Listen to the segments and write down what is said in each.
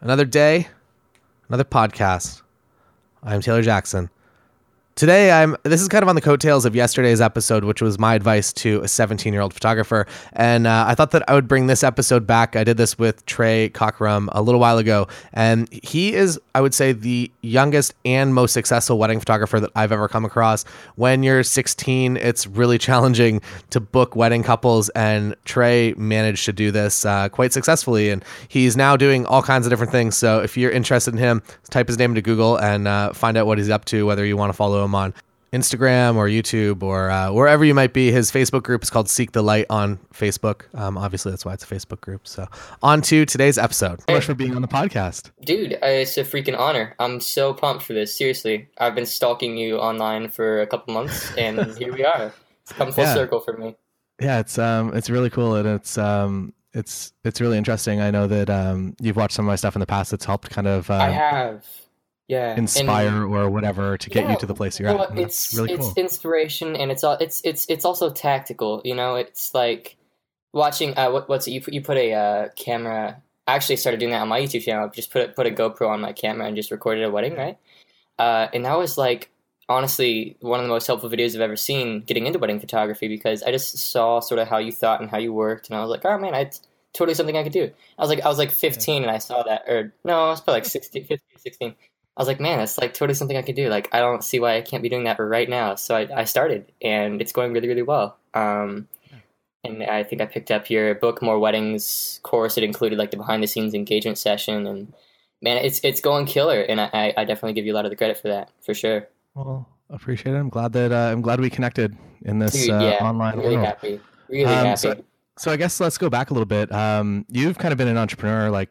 another day, another podcast. I'm Taylor Jackson. Today, I'm. This is kind of on the coattails of yesterday's episode, which was my advice to a 17 year old photographer. And uh, I thought that I would bring this episode back. I did this with Trey Cockrum a little while ago, and he is, I would say, the youngest and most successful wedding photographer that I've ever come across. When you're 16, it's really challenging to book wedding couples, and Trey managed to do this uh, quite successfully. And he's now doing all kinds of different things. So if you're interested in him, type his name into Google and uh, find out what he's up to, whether you want to follow him on Instagram or YouTube or uh, wherever you might be. His Facebook group is called Seek the Light on Facebook. Um, obviously, that's why it's a Facebook group. So, on to today's episode. Thanks for being on the podcast. Dude, it's a freaking honor. I'm so pumped for this. Seriously, I've been stalking you online for a couple months, and here we are. It's come full Yeah. circle for me. Yeah, it's um, it's really cool and it's um, it's it's really interesting. I know that um, you've watched some of my stuff in the past. It's helped kind of I uh, have, yeah, And- inspire or whatever to get Yeah, you to the place you're well, at. and it's that's really it's cool. inspiration, and it's all it's it's it's also tactical. You know, it's like watching. Uh, what, what's it? You put you put a uh, camera. I actually started doing that on my YouTube channel. Just put a, put a GoPro on my camera and just recorded a wedding, right? Uh, and that was like honestly one of the most helpful videos I've ever seen getting into wedding photography because I just saw sort of how you thought and how you worked, and I was like, oh man, it's totally something I could do. I was like, I was like 15 and I saw that, or no, I was probably like 16, 15, 16. I was like, man, that's like totally something I could do. Like, I don't see why I can't be doing that right now. So I, I started, and it's going really, really well. Um, and I think I picked up your book More Weddings course. It included like the behind the scenes engagement session, and man, it's it's going killer. And I, I- definitely give you a lot of the credit for that, for sure. Well, appreciate it. I'm glad that uh, I'm glad we connected in this Dude, uh, online really world. happy, really Um, happy. so- So I guess let's go back a little bit. Um, you've kind of been an entrepreneur like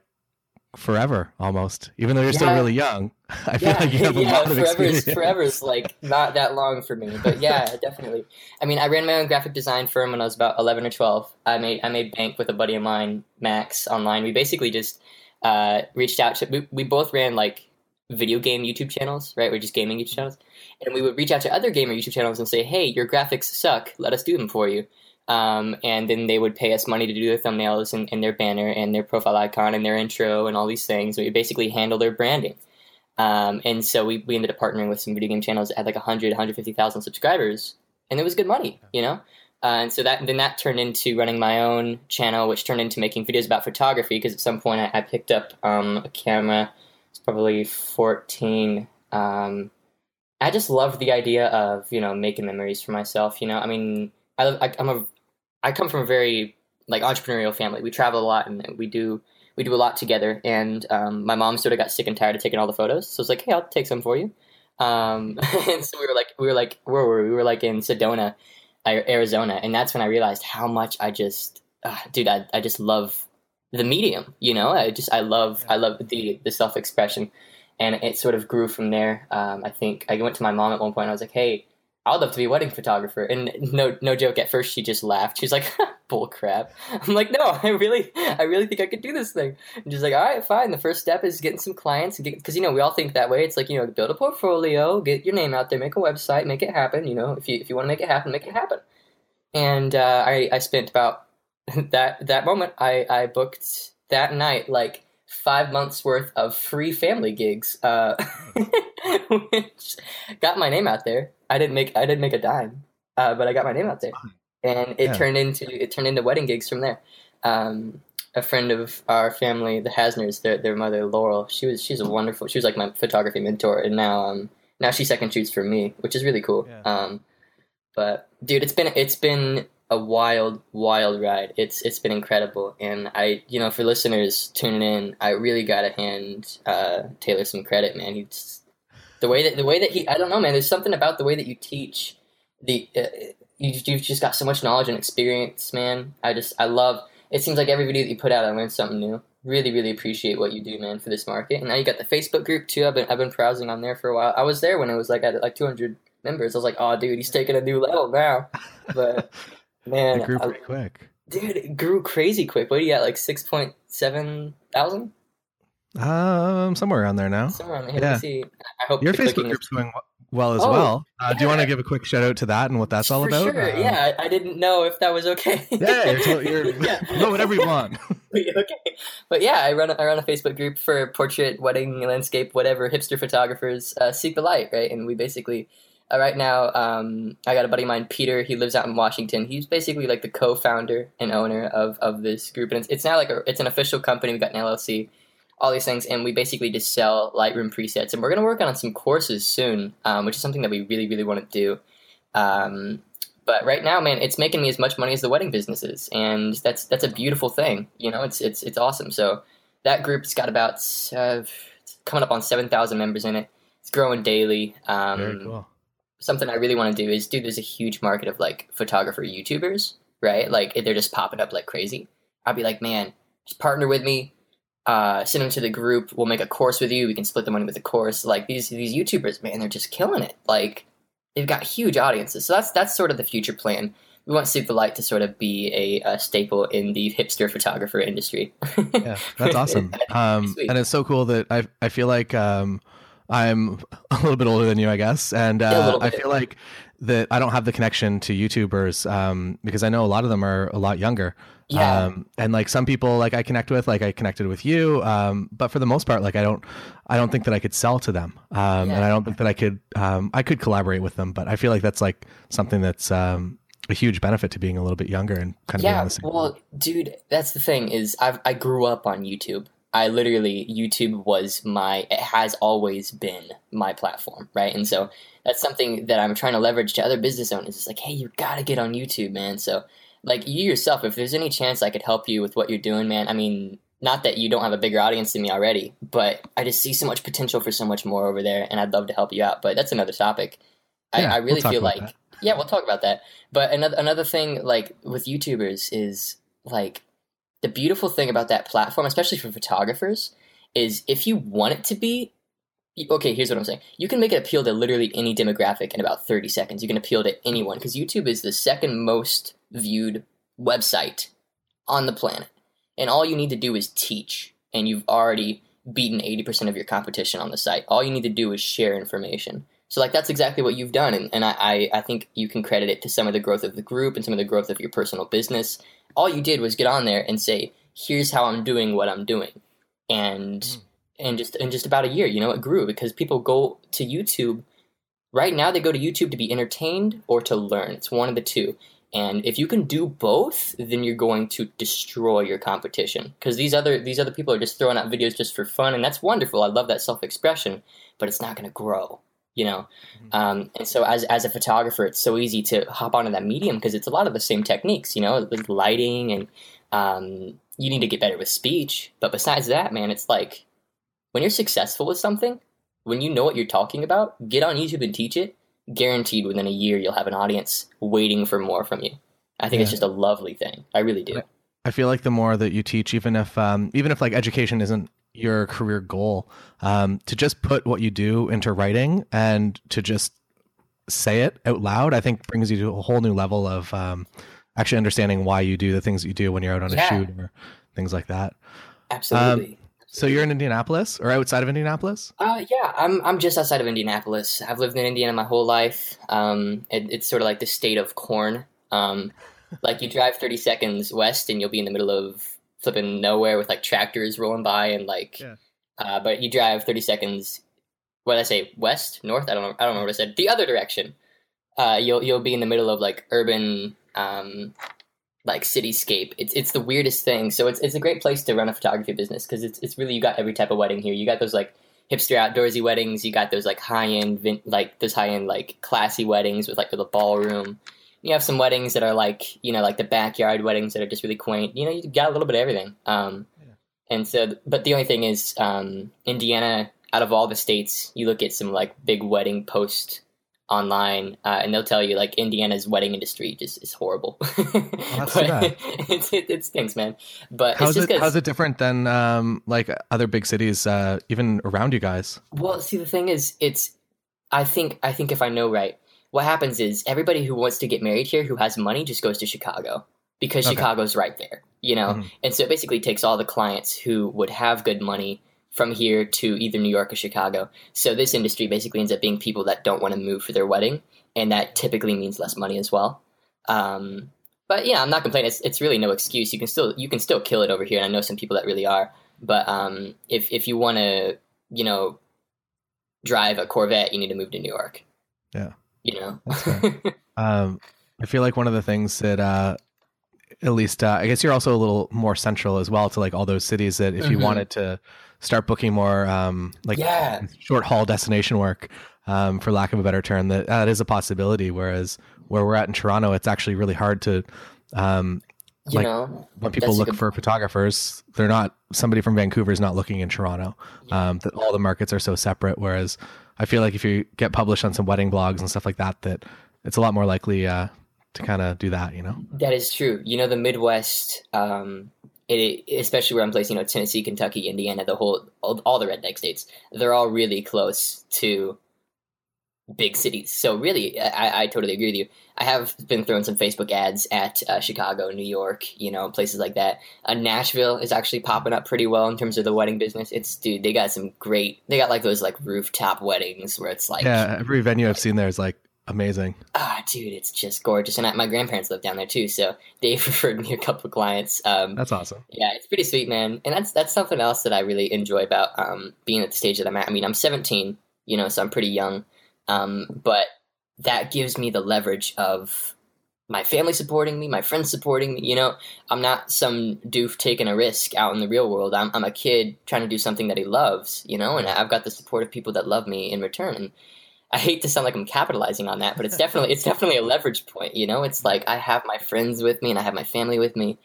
forever, almost, even though you're still really young. I feel yeah, like you have a yeah, lot of forever experience. is forever is like not that long for me, but yeah, definitely. I mean, I ran my own graphic design firm when I was about eleven or twelve. I made I made bank with a buddy of mine, Max, online. We basically just uh, reached out to. We, we both ran like video game YouTube channels, right? We're just gaming YouTube channels, and we would reach out to other gamer YouTube channels and say, "Hey, your graphics suck. Let us do them for you." Um, and then they would pay us money to do their thumbnails and, and their banner and their profile icon and their intro and all these things. We basically handle their branding. Um, and so we, we ended up partnering with some video game channels that had like 100, 150,000 subscribers. And it was good money, you know? Uh, and so that then that turned into running my own channel, which turned into making videos about photography. Because at some point I, I picked up um, a camera. It's probably 14. Um, I just loved the idea of you know making memories for myself. You know, I mean, I, I I'm a I come from a very like entrepreneurial family. We travel a lot and we do we do a lot together. And um, my mom sort of got sick and tired of taking all the photos, so it's like, hey, I'll take some for you. Um, and so we were like, we were like, where were we? We were like in Sedona, Arizona, and that's when I realized how much I just, uh, dude, I I just love the medium. You know, I just I love I love the the self expression, and it sort of grew from there. Um, I think I went to my mom at one point. and I was like, hey. I would love to be a wedding photographer, and no, no joke. At first, she just laughed. She's like, "Bull crap." I'm like, "No, I really, I really think I could do this thing." And she's like, "All right, fine. The first step is getting some clients, because you know we all think that way. It's like you know, build a portfolio, get your name out there, make a website, make it happen. You know, if you if you want to make it happen, make it happen." And uh, I I spent about that that moment. I I booked that night like five months worth of free family gigs, uh, which got my name out there. I didn't make I didn't make a dime, uh, but I got my name out there, and it Yeah. turned into it turned into wedding gigs from there. Um, a friend of our family, the Hasners, their their mother Laurel, she was she's a wonderful. She was like my photography mentor, and now um now she second shoots for me, which is really cool. Yeah. Um, but dude, it's been it's been a wild wild ride. It's it's been incredible, and I you know for listeners tuning in, I really gotta hand uh, Taylor some credit, man. He's the way that the way that he I don't know, man. There's something about the way that you teach the. Uh, you, you've just got so much knowledge and experience, man. I just I love. It seems like every video that you put out, I learn something new. Really, really appreciate what you do, man, for this market. And now you got the Facebook group too. I've been I've been browsing on there for a while. I was there when it was like at like 200 members. I was like, oh, dude, he's taking a new level now. But man, it grew I- pretty quick. dude, it grew crazy quick. What are you at? Like 6.7 thousand? Um, somewhere around there now. Somewhere on here. Yeah. See. I hope Your Facebook clicking is- group's going well as Oh, well. Uh, Do you want to give a quick shout out to that and what that's all For about? Sure. Uh, yeah, I, I didn't know if that was okay. Yeah, you're, you're Yeah. no, whatever you want. okay, but yeah, I run a, I run a Facebook group for portrait, wedding, landscape, whatever hipster photographers uh, seek the light, right? And we basically uh, right now, um, I got a buddy of mine, Peter. He lives out in Washington. He's basically like the co-founder and owner of, of this group, and it's, it's now like a, it's an official company. We've got an LLC, all these things, and we basically just sell Lightroom presets. And we're gonna work on some courses soon, um, which is something that we really really want to do. Um, but right now, man, it's making me as much money as the wedding business is, and that's that's a beautiful thing. You know, it's it's it's awesome. So that group's got about uh, coming up on seven thousand members in it. It's growing daily. Um, Very cool. Something I really want to do is, dude, there's a huge market of like photographer YouTubers, right? Like they're just popping up like crazy. I'd be like, man, just partner with me. Uh, send them to the group. We'll make a course with you. We can split the money with the course. Like these these YouTubers, man, they're just killing it. Like they've got huge audiences. So that's that's sort of the future plan. We want the Light to sort of be a, a staple in the hipster photographer industry. yeah, that's awesome. Um, and it's so cool that I I feel like um, I'm a little bit older than you, I guess, and uh, I feel like that I don't have the connection to YouTubers um, because I know a lot of them are a lot younger. Yeah. Um, and like some people, like I connect with, like I connected with you, um, but for the most part, like I don't, I don't think that I could sell to them, um, Yeah. and I don't think that I could, um, I could collaborate with them. But I feel like that's like something that's um, a huge benefit to being a little bit younger and kind of being on yeah the same. well dude that's the thing is I've, i grew up on youtube i literally youtube was my it has always been my platform right? And so that's something that i'm trying to leverage to other business owners. It's like hey you gotta get on youtube man. So like you yourself if there's any chance i could help you with what you're doing man i mean not that you don't have a bigger audience than me already but i just see so much potential for so much more over there and i'd love to help you out but that's another topic. I, Yeah, I we'll really feel like that. yeah we'll talk about that. But another another thing like with YouTubers is like the beautiful thing about that platform, especially for photographers, is if you want it to be okay, here's what I'm saying. You can make it appeal to literally any demographic in about 30 seconds. You can appeal to anyone because YouTube is the second most viewed website on the planet. And all you need to do is teach, and you've already beaten 80% of your competition on the site. All you need to do is share information. So like that's exactly what you've done, and, and I, I, I think you can credit it to some of the growth of the group and some of the growth of your personal business. All you did was get on there and say, "Here's how I'm doing what I'm doing," and Mhm. and just in just about a year, you know, it grew because people go to YouTube. Right now, they go to YouTube to be entertained or to learn. It's one of the two. And if you can do both, then you're going to destroy your competition. Because these other these other people are just throwing out videos just for fun, and that's wonderful. I love that self expression, but it's not going to grow you know? Mhm. um, and so as, as a photographer it's so easy to hop onto that medium because it's a lot of the same techniques you know? With lighting and um, you need to get better with speech. But besides that man it's like when you're successful with something when you know what you're talking about get on youtube and teach it guaranteed within a year you'll have an audience waiting for more from you. I think it's just a lovely thing. I really do. I feel like the more that you teach, even if um, even if like education isn't your career goal, um, to just put what you do into writing and to just say it out loud, I think brings you to a whole new level of um, actually understanding why you do the things you do when you're out on a shoot or things like that. absolutely So you're in Indianapolis or outside of Indianapolis? Uh, yeah, I'm I'm just outside of Indianapolis. I've lived in Indiana my whole life. Um, it, it's sort of like the state of corn. Um, like you drive 30 seconds west and you'll be in the middle of flipping nowhere with like tractors rolling by and like, Yeah. uh, but you drive 30 seconds. What did I say? West, north? I don't know. I don't know what I said. The other direction. Uh, you'll you'll be in the middle of like urban, um, like cityscape. It's it's the weirdest thing. So it's it's a great place to run a photography business because it's it's really you got every type of wedding here. You got those like hipster outdoorsy weddings. You got those like high end, like those high end like classy weddings with like a ballroom. You have some weddings that are like you know like the backyard weddings that are just really quaint. You know you got a little bit of everything. Um, Yeah. and so, but the only thing is, um, Indiana. Out of all the states, you look at some like big wedding post online, uh, and they'll tell you like Indiana's wedding industry just is horrible. that's too bad. it's, it, it stinks, man. But How's it's just it how's it different than um, like other big cities, uh, even around you guys? Well, see, the thing is, it's. I think. I think if I know right, what happens is everybody who wants to get married here, who has money, just goes to Chicago because Okay. Chicago's right there. You know, Mhm. and so it basically takes all the clients who would have good money from here to either New York or Chicago. So this industry basically ends up being people that don't want to move for their wedding, and that typically means less money as well. Um, but yeah, I'm not complaining. It's, it's really no excuse. You can still you can still kill it over here, and I know some people that really are. But um, if if you want to, you know, drive a Corvette, you need to move to New York. Yeah, you know. um, I feel like one of the things that, uh, at least, uh, I guess you're also a little more central as well to like all those cities that if you Mhm. wanted to start booking more um, like yeah, short haul destination work, um, for lack of a better term, that that is a possibility. Whereas where we're at in Toronto, it's actually really hard to. Um, you like- know. when people look for photographers, they're not somebody from Vancouver is not looking in Toronto. Um, that all the markets are so separate. Whereas I feel like if you get published on some wedding blogs and stuff like that, that it's a lot more likely uh, to kind of do that. You know? That is true. You know, the Midwest, um, it, especially where I'm placed, you know, Tennessee, Kentucky, Indiana, the whole, all, all the redneck states, they're all really close to big cities. So really, I, I totally agree with you. I have been throwing some Facebook ads at uh, Chicago, New York, you know, places like that. Uh, Nashville is actually popping up pretty well in terms of the wedding business. It's dude, they got some great. They got like those like rooftop weddings where it's like yeah. Every venue I've seen there is like amazing. ah, dude, it's just gorgeous. And I, my grandparents live down there too, so they've referred me a couple of clients. Um, That's awesome. yeah, it's pretty sweet, man. And that's that's something else that I really enjoy about um, being at the stage that I'm at. I mean, I'm 17, you know, so I'm pretty young, um, but that gives me the leverage of my family supporting me, my friends supporting me. You know, I'm not some doof taking a risk out in the real world. I'm I'm a kid trying to do something that he loves, you know, and I've got the support of people that love me in return. And I hate to sound like I'm capitalizing on that, but it's definitely it's definitely a leverage point. You know, it's like I have my friends with me and I have my family with me.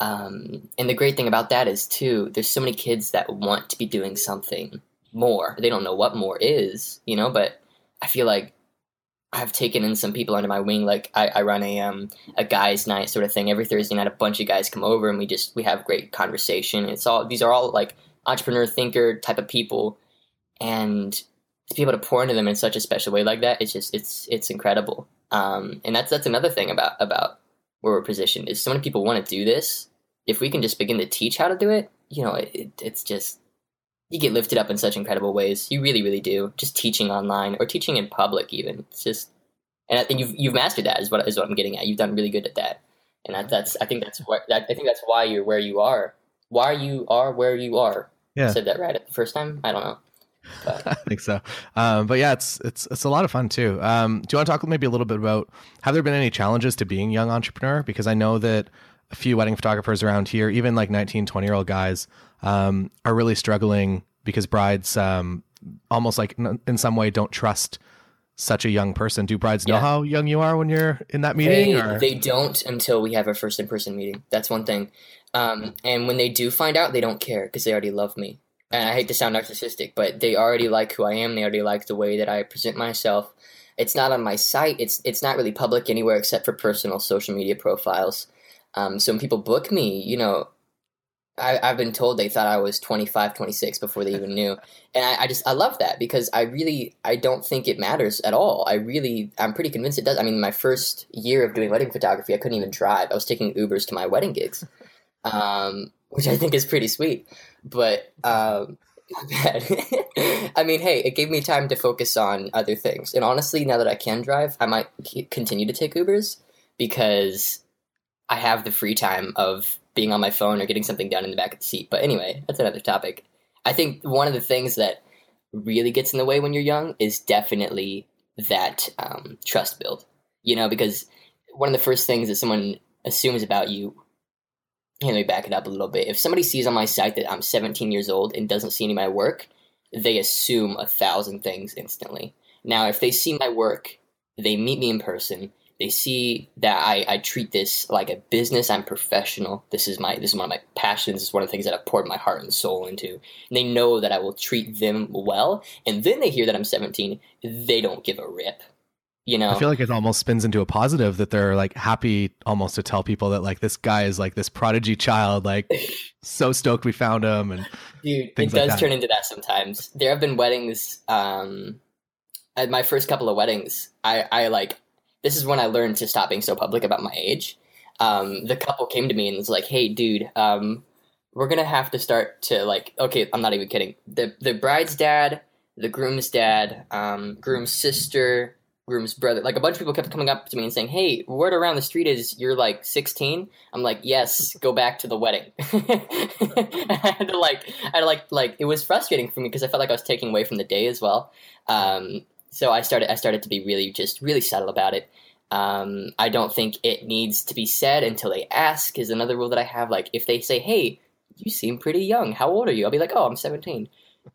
Um, and the great thing about that is too, there's so many kids that want to be doing something more. They don't know what more is, you know. But I feel like I've taken in some people under my wing. Like I, I run a um a guys' night sort of thing every Thursday night. A bunch of guys come over and we just we have great conversation. It's all these are all like entrepreneur thinker type of people, and to be able to pour into them in such a special way like that, it's just it's it's incredible. Um, and that's that's another thing about about where we're positioned is so many people want to do this. If we can just begin to teach how to do it, you know, it, it, it's just you get lifted up in such incredible ways. You really, really do. Just teaching online or teaching in public, even it's just, and I think you've you've mastered that. Is what is what I'm getting at. You've done really good at that, and that, that's I think that's what that I think that's why you're where you are. Why you are where you are. Yeah. I said that right at the first time. I don't know. I think so. Um, but yeah, it's it's it's a lot of fun too. Um, do you want to talk maybe a little bit about have there been any challenges to being a young entrepreneur? Because I know that a few wedding photographers around here, even like 19, 20 year old guys, um, are really struggling because brides um, almost like in some way don't trust such a young person. Do brides know Yeah. how young you are when you're in that meeting? They, or? they don't until we have our first in person meeting. That's one thing. Um, and when they do find out, they don't care because they already love me. And I hate to sound narcissistic, but they already like who I am. They already like the way that I present myself. It's not on my site. It's it's not really public anywhere except for personal social media profiles. Um, so when people book me, you know, I, I've been told they thought I was 25, 26 before they even knew. And I, I just, I love that because I really, I don't think it matters at all. I really, I'm pretty convinced it does. I mean, my first year of doing wedding photography, I couldn't even drive. I was taking Ubers to my wedding gigs, um, which I think is pretty sweet. But, um. I mean, hey, it gave me time to focus on other things. And honestly, now that I can drive, I might c- continue to take Ubers because I have the free time of being on my phone or getting something done in the back of the seat. But anyway, that's another topic. I think one of the things that really gets in the way when you're young is definitely that um, trust build. You know, because one of the first things that someone assumes about you, let me back it up a little bit. If somebody sees on my site that I'm 17 years old and doesn't see any of my work, they assume a thousand things instantly. Now, if they see my work, they meet me in person, they see that I, I treat this like a business. I'm professional. This is my this is one of my passions. This is one of the things that I've poured my heart and soul into. And they know that I will treat them well. And then they hear that I'm 17. They don't give a rip. You know, I feel like it almost spins into a positive that they're like happy almost to tell people that like this guy is like this prodigy child, like so stoked we found him and dude, it things like does turn into that sometimes. There have been weddings. Um, at my first couple of weddings, I I like this is when I learned to stop being so public about my age. Um, the couple came to me and was like, "Hey, dude, um, we're gonna have to start to like." Okay, I'm not even kidding. the The bride's dad, the groom's dad, um, groom's sister, groom's brother. Like a bunch of people kept coming up to me and saying, "Hey, word around the street is you're like 16." I'm like, "Yes, go back to the wedding." I had to like, I had to like, like it was frustrating for me because I felt like I was taking away from the day as well. Um, so I started, I started to be really, just really subtle about it. Um, I don't think it needs to be said until they ask. Is another rule that I have. Like, if they say, "Hey, you seem pretty young. How old are you?" I'll be like, "Oh, I'm 17."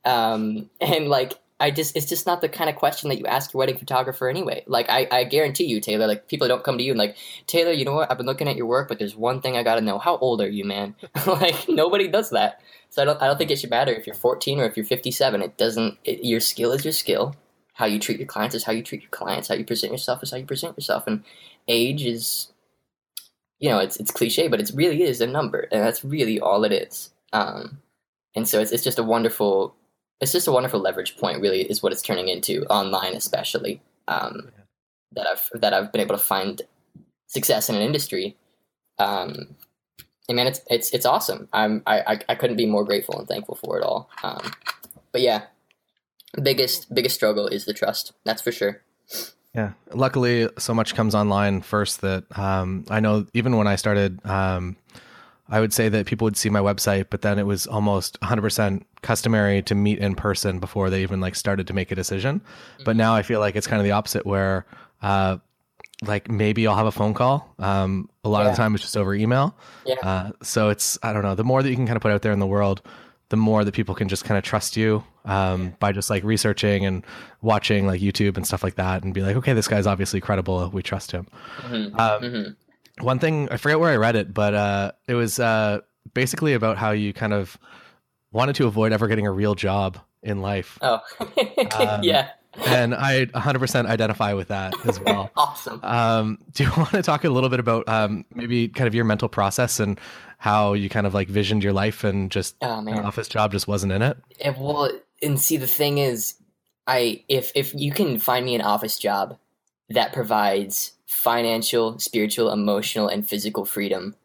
Um, and like I just it's just not the kind of question that you ask your wedding photographer anyway. Like I, I guarantee you, Taylor, like people don't come to you and like, Taylor, you know what? I've been looking at your work, but there's one thing I gotta know. How old are you, man? like nobody does that. So I don't I don't think it should matter if you're 14 or if you're 57. It doesn't it, your skill is your skill. How you treat your clients is how you treat your clients. How you present yourself is how you present yourself. And age is you know, it's it's cliche, but it really is a number, and that's really all it is. Um, and so it's it's just a wonderful it's just a wonderful leverage point really is what it's turning into online especially um, that i've that i've been able to find success in an industry um, and man it's it's it's awesome i'm i i couldn't be more grateful and thankful for it all um, but yeah biggest biggest struggle is the trust that's for sure yeah luckily so much comes online first that um, i know even when i started um, I would say that people would see my website, but then it was almost 100% customary to meet in person before they even like started to make a decision. Mm-hmm. But now I feel like it's kind of the opposite where uh, like maybe I'll have a phone call. Um, a lot yeah. of the time it's just over email. Yeah. Uh, so it's, I don't know, the more that you can kind of put out there in the world, the more that people can just kind of trust you um, by just like researching and watching like YouTube and stuff like that and be like, okay, this guy's obviously credible. We trust him. Mm-hmm. Um, mm-hmm one thing I forget where I read it, but uh, it was uh, basically about how you kind of wanted to avoid ever getting a real job in life. Oh, um, yeah. and I 100% identify with that as well. awesome. Um, do you want to talk a little bit about um, maybe kind of your mental process and how you kind of like visioned your life and just oh, an office job just wasn't in it? it? Well, and see, the thing is, I if if you can find me an office job that provides financial, spiritual, emotional, and physical freedom,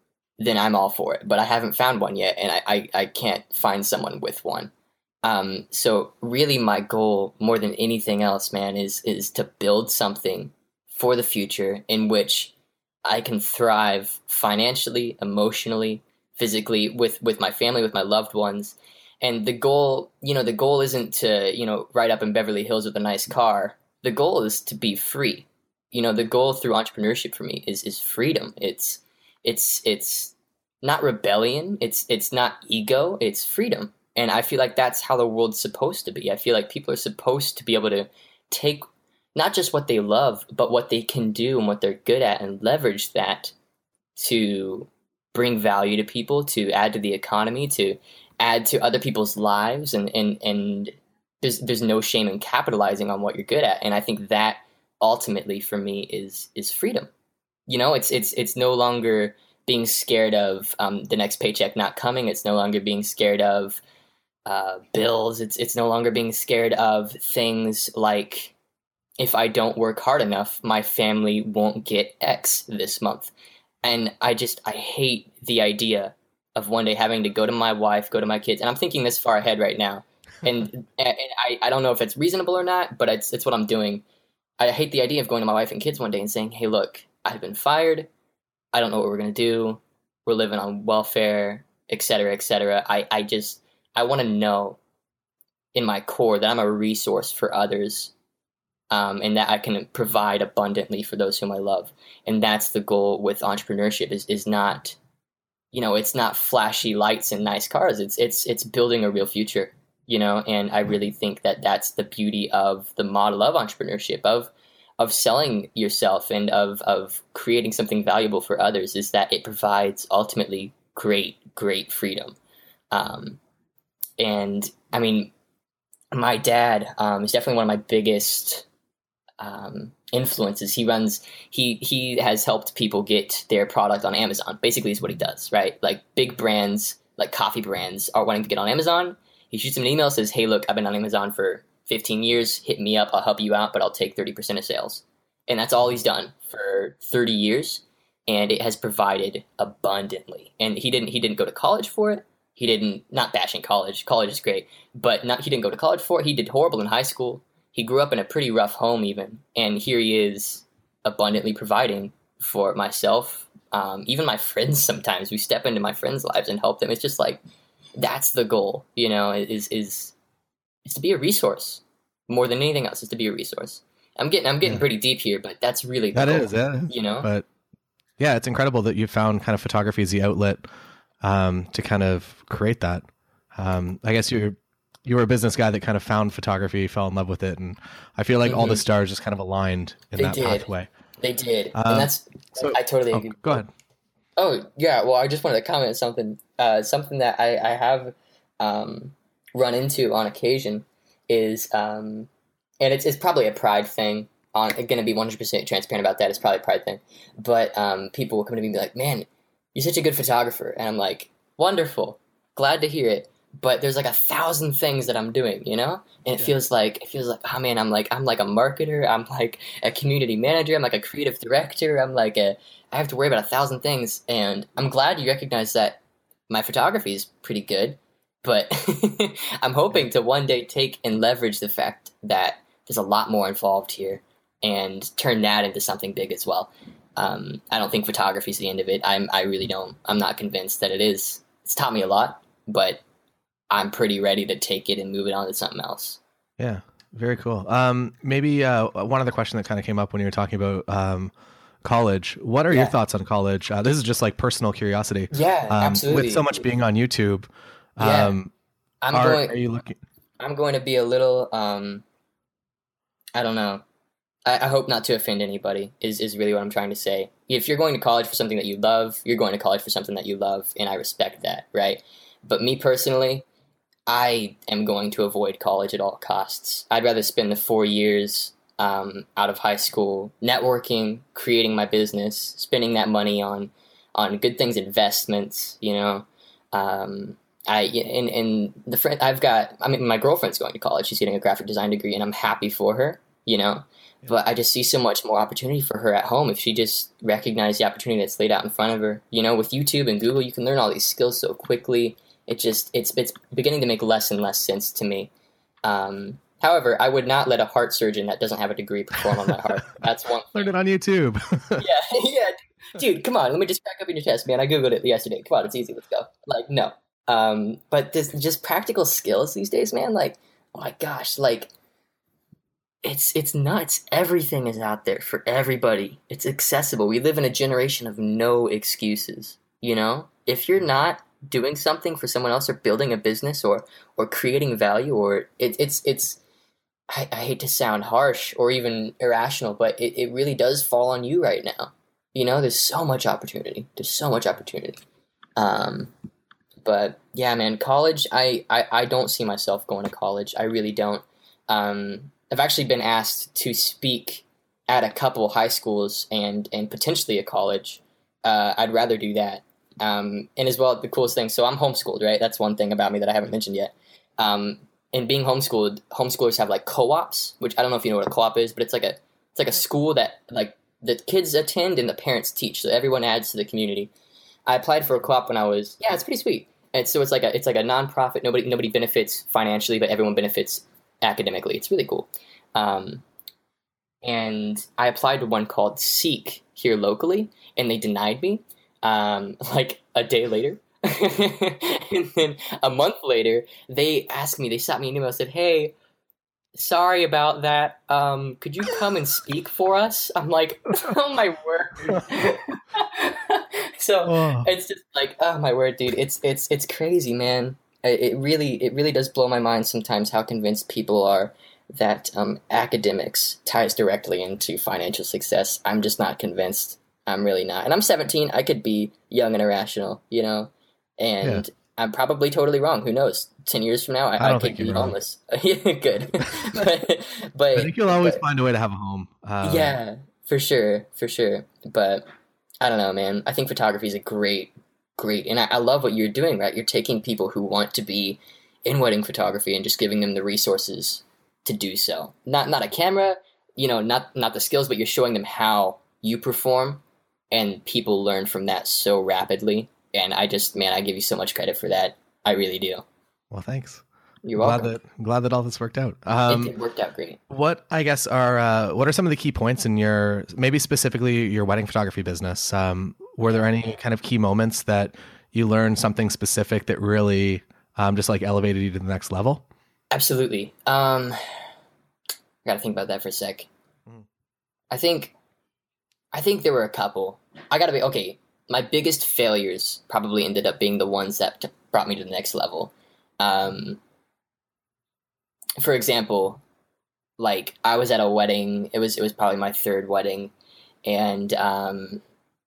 then I'm all for it. But I haven't found one yet, and I, I, I can't find someone with one. Um, so really, my goal more than anything else, man, is is to build something for the future in which I can thrive financially, emotionally, physically, with with my family, with my loved ones. And the goal, you know, the goal isn't to you know ride up in Beverly Hills with a nice car. The goal is to be free. You know the goal through entrepreneurship for me is is freedom. It's it's it's not rebellion. It's it's not ego. It's freedom. And i feel like that's how the world's supposed to be. I feel like people are supposed to be able to take not just what they love but what they can do and what they're good at and leverage that to bring value to people to add to the economy to add to other people's lives and and and there's there's no shame in capitalizing on what you're good at and i think that ultimately for me is is freedom. You know, it's it's it's no longer being scared of um, the next paycheck not coming. It's no longer being scared of uh, bills. It's it's no longer being scared of things like if I don't work hard enough, my family won't get X this month. And I just I hate the idea of one day having to go to my wife, go to my kids, and I'm thinking this far ahead right now. And, and I, I don't know if it's reasonable or not, but it's it's what I'm doing I hate the idea of going to my wife and kids one day and saying, "Hey, look, I've been fired. I don't know what we're gonna do. We're living on welfare, etc., etc." I I just I want to know in my core that I'm a resource for others, um, and that I can provide abundantly for those whom I love. And that's the goal with entrepreneurship is is not, you know, it's not flashy lights and nice cars. It's it's it's building a real future you know and i really think that that's the beauty of the model of entrepreneurship of of selling yourself and of of creating something valuable for others is that it provides ultimately great great freedom um, and i mean my dad um, is definitely one of my biggest um, influences he runs he he has helped people get their product on amazon basically is what he does right like big brands like coffee brands are wanting to get on amazon he shoots him an email, says, "Hey, look, I've been on Amazon for 15 years. Hit me up. I'll help you out, but I'll take 30% of sales." And that's all he's done for 30 years, and it has provided abundantly. And he didn't he didn't go to college for it. He didn't not bashing college. College is great, but not he didn't go to college for it. He did horrible in high school. He grew up in a pretty rough home, even, and here he is abundantly providing for myself, um, even my friends. Sometimes we step into my friends' lives and help them. It's just like that's the goal, you know, is is is to be a resource more than anything else. Is to be a resource. I'm getting I'm getting Yeah. pretty deep here, but that's really the That goal, is, yeah. you know. But yeah, it's incredible that you found kind of photography as the outlet um, to kind of create that. Um, I guess you're you were a business guy that kind of found photography, fell in love with it, and I feel like all the Mhm. stars just kind of aligned in They that did. pathway. They did, Um, and that's so- I totally Oh, agree. go ahead. Oh yeah, well, I just wanted to comment on something. Uh, something that I, I have um, run into on occasion is, um, and it's, it's probably a pride thing. On going to be one hundred percent transparent about that. It's probably a pride thing, but um, people will come to me and be like, "Man, you're such a good photographer," and I'm like, "Wonderful, glad to hear it." But there's like a thousand things that I'm doing, you know, and it Yeah. feels like it feels like, oh man, I'm like I'm like a marketer, I'm like a community manager, I'm like a creative director, I'm like a I have to worry about a thousand things, and I'm glad you recognize that my photography is pretty good, but I'm hoping to one day take and leverage the fact that there's a lot more involved here and turn that into something big as well. Um, I don't think photography is the end of it. I'm, I really don't. I'm not convinced that it is. It's taught me a lot, but I'm pretty ready to take it and move it on to something else. Yeah, very cool. Um, maybe uh, one other question that kind of came up when you were talking about um, college. What are your thoughts on college? Uh, this is just like personal curiosity. Yeah, Um, absolutely. With so much being on YouTube, Yeah. um, I'm are, going. are you looking? I'm going to be a little um I don't know. I, I hope not to offend anybody is, is really what I'm trying to say. If you're going to college for something that you love, you're going to college for something that you love, and I respect that, right? But me personally, I am going to avoid college at all costs. I'd rather spend the four years um, out of high school networking, creating my business, spending that money on on good things, investments, you know. Um, I and and the friend I've got. I mean, my girlfriend's going to college. She's getting a graphic design degree, and I'm happy for her. You know, but I just see so much more opportunity for her at home if she just recognized the opportunity that's laid out in front of her. You know, with YouTube and Google, you can learn all these skills so quickly. It just it's it's beginning to make less and less sense to me. Um, however, I would not let a heart surgeon that doesn't have a degree perform on my heart. That's one. Learn it on YouTube. Yeah, yeah, dude. Come on, let me just crack up in your chest, man. I googled it yesterday. Come on, it's easy. Let's go. Like, no. Um, but this just practical skills these days, man. Like, oh my gosh, like it's it's nuts. Everything is out there for everybody. It's accessible. We live in a generation of no excuses. You know, if you're not doing something for someone else or building a business or or creating value or it, it's it's I, I hate to sound harsh or even irrational, but it, it really does fall on you right now. You know, there's so much opportunity. There's so much opportunity. Um, but yeah, man, college. I, I I don't see myself going to college. I really don't. Um, I've actually been asked to speak at a couple high schools and and potentially a college. Uh, I'd rather do that. Um, and as well, the coolest thing. So I'm homeschooled, right? That's one thing about me that I haven't mentioned yet. Um, and being homeschooled, homeschoolers have like co-ops, which I don't know if you know what a co-op is, but it's like a it's like a school that like the kids attend and the parents teach, so everyone adds to the community. I applied for a co-op when I was yeah, it's pretty sweet. And so it's like a it's like a nonprofit. Nobody nobody benefits financially, but everyone benefits academically. It's really cool. Um, and I applied to one called Seek here locally, and they denied me. Um, like a day later. and then a month later, they asked me, they sent me an email, said, Hey, sorry about that. Um, could you come and speak for us? I'm like, Oh my word. so Oh, it's just like, oh my word, dude. It's it's it's crazy, man. It, it really it really does blow my mind sometimes how convinced people are that um, academics ties directly into financial success. I'm just not convinced. I'm really not. And I'm 17. I could be young and irrational, you know, and I'm probably totally wrong. Who knows? Ten years from now, I, I I, could be homeless. good. but but I think you'll always but- find a way to have a home. Um, yeah, for sure, for sure. But I don't know, man. I think photography is a great, great, and I, I love what you're doing. Right, you're taking people who want to be in wedding photography and just giving them the resources to do so. Not not a camera, you know, not not the skills, but you're showing them how you perform, and people learn from that so rapidly. And I just, man, I give you so much credit for that. I really do. Well, thanks. You're glad welcome. that glad that all this worked out. it, Um, it worked out great. what I guess are uh, what are some of the key points in your maybe specifically your wedding photography business? Um, were there any kind of key moments that you learned something specific that really um, just like elevated you to the next level? Absolutely. Um, I gotta think about that for a sec. Mm. I think, I think there were a couple. I gotta be okay. My biggest failures probably ended up being the ones that t- brought me to the next level. Um, for example, like I was at a wedding. It was it was probably my third wedding, and um,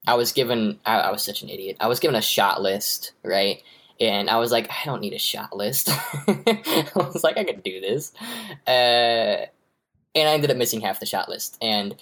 I was given. I, I was such an idiot. I was given a shot list, right? and I was like, I don't need a shot list. I was like, I could do this, uh, and I ended up missing half the shot list, and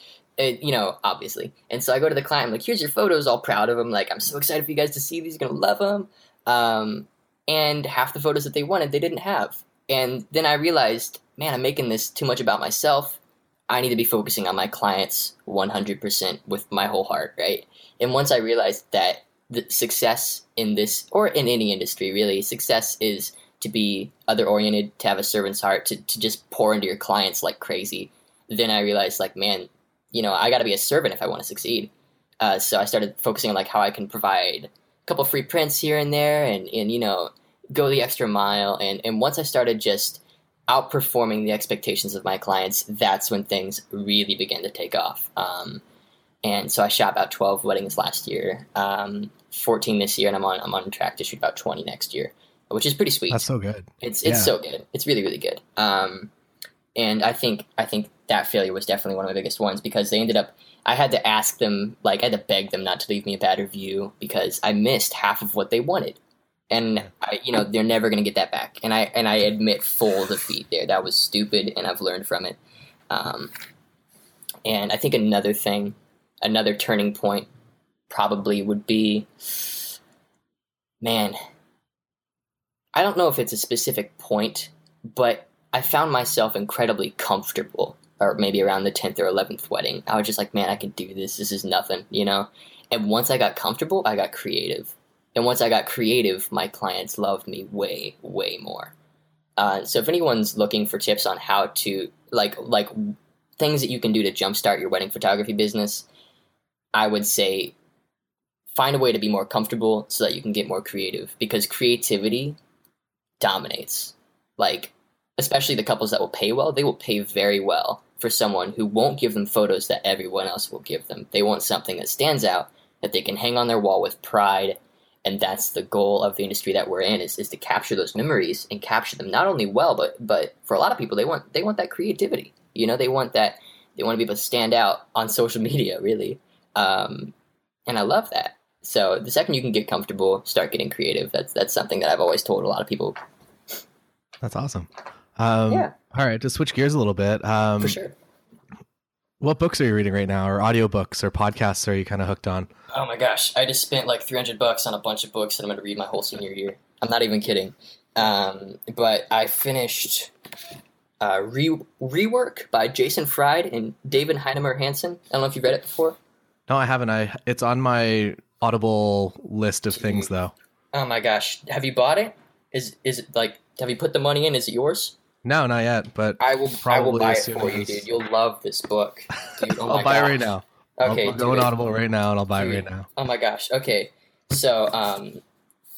you know, obviously. And so I go to the client, I'm like, here's your photos, all proud of them. Like, I'm so excited for you guys to see these. You're gonna love them. Um, and half the photos that they wanted, they didn't have. And then I realized, man, I'm making this too much about myself. I need to be focusing on my clients 100% with my whole heart, right? And once I realized that the success in this or in any industry really success is to be other oriented to have a servant's heart to, to just pour into your clients like crazy then i realized like man you know i got to be a servant if i want to succeed uh, so i started focusing on like how i can provide a couple free prints here and there and, and you know go the extra mile and, and once i started just outperforming the expectations of my clients that's when things really began to take off um, and so I shot about 12 weddings last year, um, 14 this year, and I'm on I'm on track to shoot about 20 next year, which is pretty sweet. That's so good. It's it's yeah. so good. It's really really good. Um, and I think I think that failure was definitely one of my biggest ones because they ended up. I had to ask them, like I had to beg them not to leave me a bad review because I missed half of what they wanted, and I, you know they're never going to get that back. And I and I admit full defeat there. That was stupid, and I've learned from it. Um, and I think another thing another turning point probably would be man i don't know if it's a specific point but i found myself incredibly comfortable or maybe around the 10th or 11th wedding. I was just like man i can do this. This is nothing you know? And once i got comfortable i got creative. And once i got creative my clients loved me way way more. Uh, so if anyone's looking for tips on how to like like things that you can do to jumpstart your wedding photography business I would say find a way to be more comfortable so that you can get more creative because creativity dominates. Like, especially the couples that will pay well, they will pay very well for someone who won't give them photos that everyone else will give them. They want something that stands out that they can hang on their wall with pride. And that's the goal of the industry that we're in is, is to capture those memories and capture them not only well, but but for a lot of people they want they want that creativity. You know, they want that they want to be able to stand out on social media, really. Um, and I love that. So the second you can get comfortable, start getting creative. That's that's something that I've always told a lot of people. That's awesome. Um, Yeah. All right, to switch gears a little bit. Um, For sure. What books are you reading right now, or audiobooks or podcasts are you kind of hooked on? Oh my gosh, I just spent like 300 bucks on a bunch of books that I'm going to read my whole senior year. I'm not even kidding. Um, but I finished uh, Re- Rework by Jason Fried and David Heinemeier Hansen. I don't know if you've read it before. No, I haven't. I it's on my Audible list of things though. Oh my gosh, have you bought it? Is is it like have you put the money in? Is it yours? No, not yet. But I will. I will Probably buy it for you, dude. You'll love this book. Dude, oh I'll buy it right now. Okay, I'll, I'll go on Audible right now, and I'll buy it right now. Oh my gosh. Okay. So, um,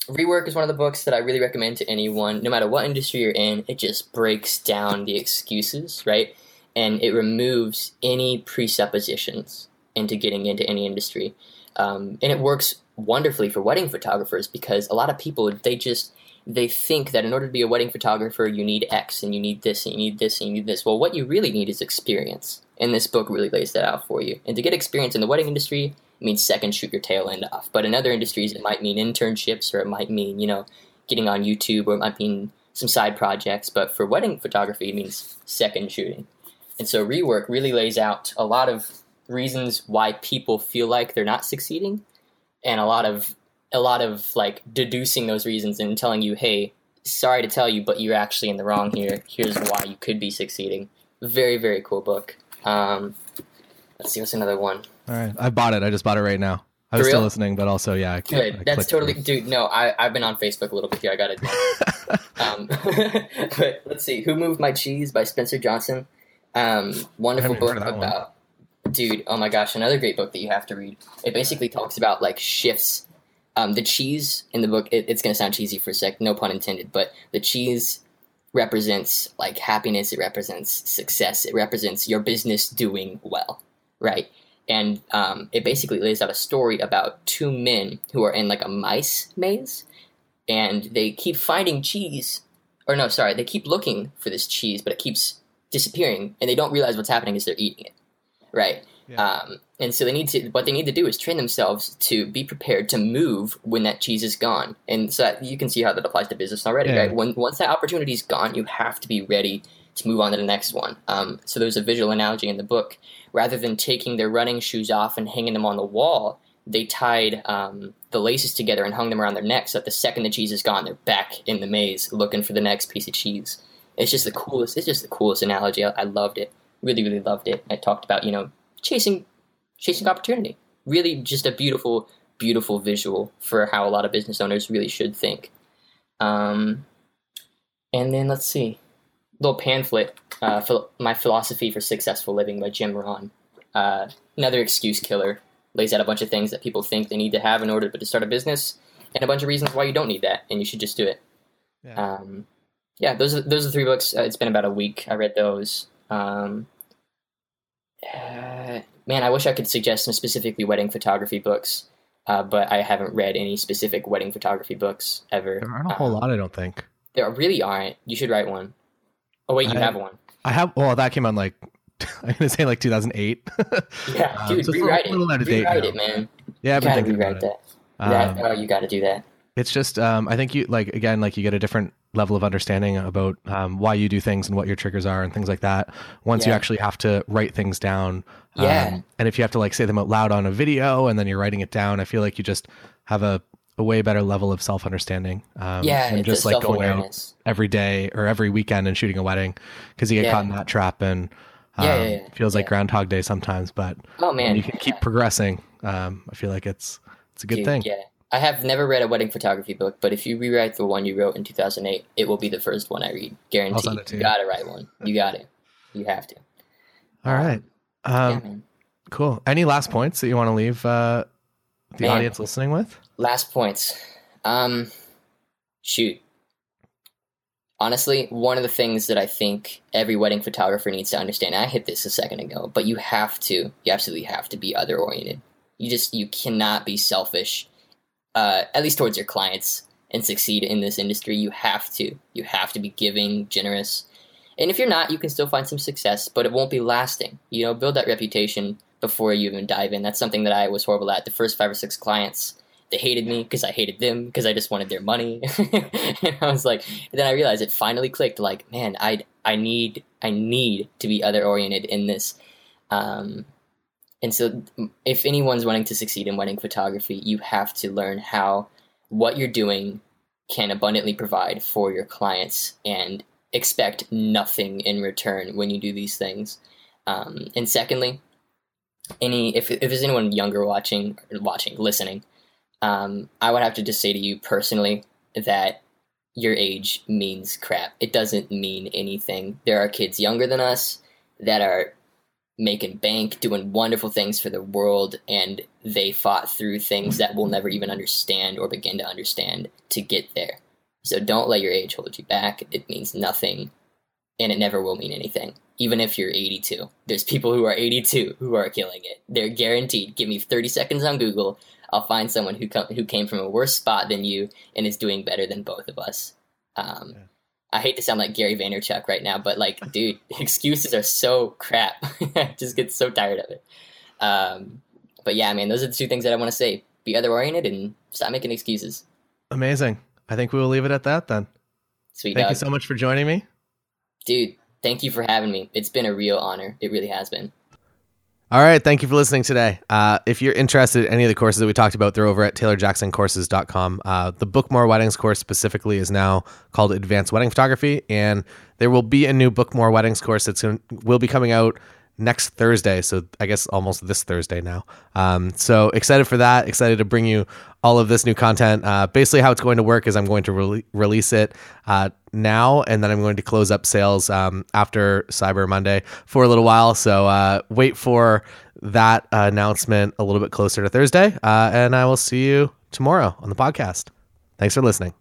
Rework is one of the books that I really recommend to anyone, no matter what industry you're in. It just breaks down the excuses, right? And it removes any presuppositions into getting into any industry. Um, and it works wonderfully for wedding photographers because a lot of people, they just, they think that in order to be a wedding photographer, you need X and you need this and you need this and you need this. Well, what you really need is experience. And this book really lays that out for you. And to get experience in the wedding industry, it means second shoot your tail end off. But in other industries, it might mean internships or it might mean, you know, getting on YouTube or it might mean some side projects. But for wedding photography, it means second shooting. And so Rework really lays out a lot of reasons why people feel like they're not succeeding and a lot of a lot of like deducing those reasons and telling you, hey, sorry to tell you, but you're actually in the wrong here. Here's why you could be succeeding. Very, very cool book. Um, let's see, what's another one? All right, I bought it. I just bought it right now. I was still listening, but also yeah. I- I Good. That's totally, through. dude. No, I I've been on Facebook a little bit here. I got admit. um, but let's see. Who moved my cheese by Spencer Johnson? Um, wonderful book that one. about. Dude, oh my gosh, another great book that you have to read. It basically talks about like shifts. Um, the cheese in the book, it, it's going to sound cheesy for a sec, no pun intended, but the cheese represents like happiness, it represents success, it represents your business doing well, right? And um, it basically lays out a story about two men who are in like a mice maze, and they keep finding cheese, or no, sorry, they keep looking for this cheese, but it keeps disappearing, and they don't realize what's happening as they're eating it, right? Yeah. Um, and so they need to what they need to do is train themselves to be prepared to move when that cheese is gone. And so that, you can see how that applies to business already, Yeah. right? When once that opportunity is gone, you have to be ready to move on to the next one. Um, so there's a visual analogy in the book. Rather than taking their running shoes off and hanging them on the wall, they tied um, the laces together and hung them around their neck. So that the second the cheese is gone, they're back in the maze looking for the next piece of cheese. It's just the coolest. It's just the coolest analogy. I, I loved it. Really, really loved it. I talked about you know chasing chasing opportunity. Really, just a beautiful, beautiful visual for how a lot of business owners really should think. Um, and then let's see, little pamphlet, uh, phil- my philosophy for successful living by Jim Rohn. Uh, another excuse killer lays out a bunch of things that people think they need to have in order to start a business, and a bunch of reasons why you don't need that, and you should just do it. Yeah. Um, yeah, those are those are three books. Uh, it's been about a week. I read those. Um, uh, man, I wish I could suggest some specifically wedding photography books, uh, but I haven't read any specific wedding photography books ever. There aren't a whole Um, lot, I don't think. There really aren't. You should write one. Oh wait, you I- have one. I have. Well, that came out in, like I'm gonna say like 2008. Yeah, Um, dude, so it's a rewrite little- little out it. Rewrite it, man. yeah, I've You gotta rewrite about it. that. That- Um, oh, you gotta do that. It's just um, I think you like again like you get a different level of understanding about um, why you do things and what your triggers are and things like that once you actually have to write things down. Um, Yeah. and if you have to like say them out loud on a video and then you're writing it down, I feel like you just have a, a way better level of self understanding. Um, yeah, and just like going out every day or every weekend and shooting a wedding because you get Yeah. caught in that trap and um, Yeah, yeah, yeah. feels like Yeah. Groundhog Day sometimes, but Oh man, you can keep progressing. Um, I feel like it's it's a good Dude, thing. Yeah. I have never read a wedding photography book, but if you rewrite the one you wrote in 2008, it will be the first one I read. Guaranteed. send it to you you. gotta write one. You got to. You have to. All right. Um, yeah. Cool. Any last points that you want to leave uh, the Man. audience listening with? Last points. Um, shoot. Honestly, one of the things that I think every wedding photographer needs to understand, and I hit this a second ago, but you have to, you absolutely have to be other oriented. You just, you cannot be selfish, uh, at least towards your clients, and succeed in this industry. You have to. You have to be giving, generous. And if you're not, you can still find some success, but it won't be lasting. You know, build that reputation before you even dive in. That's something that I was horrible at. The first five or six clients, they hated me because I hated them because I just wanted their money. and I was like, then I realized it finally clicked. Like, man, I I need I need to be other oriented in this. Um, and so, if anyone's wanting to succeed in wedding photography, you have to learn how what you're doing can abundantly provide for your clients and expect nothing in return when you do these things. Um, and secondly, any if if there's anyone younger watching watching listening, um, I would have to just say to you personally that your age means crap. It doesn't mean anything. There are kids younger than us that are making bank, doing wonderful things for the world, and they fought through things that we'll never even understand or begin to understand to get there. So don't let your age hold you back. It means nothing, and it never will mean anything. Even if you're 82, there's people who are 82 who are killing it. They're guaranteed. Give me 30 seconds on Google. I'll find someone who come, who came from a worse spot than you and is doing better than both of us. Um, Yeah. I hate to sound like Gary Vaynerchuk right now, but like, dude, excuses are so crap. I just get so tired of it. Um, but yeah, man, those are the two things that I want to say: be other oriented and stop making excuses. Amazing. I think we will leave it at that then. Sweet Thank dog. you so much for joining me. dude. Thank you for having me. It's been a real honor. It really has been. All right. Thank you for listening today. Uh, if you're interested in any of the courses that we talked about, they're over at taylorjacksoncourses.com. Uh, the Book More Weddings course specifically is now called Advanced Wedding Photography, and there will be a new Book More Weddings course that's going will be coming out next Thursday. So I guess almost this Thursday now. Um, so excited for that. Excited to bring you all of this new content. Uh, basically, how it's going to work is I'm going to re- release it uh, now, and then I'm going to close up sales um, after Cyber Monday for a little while. So uh, wait for that announcement a little bit closer to Thursday, uh, and I will see you tomorrow on the podcast. Thanks for listening.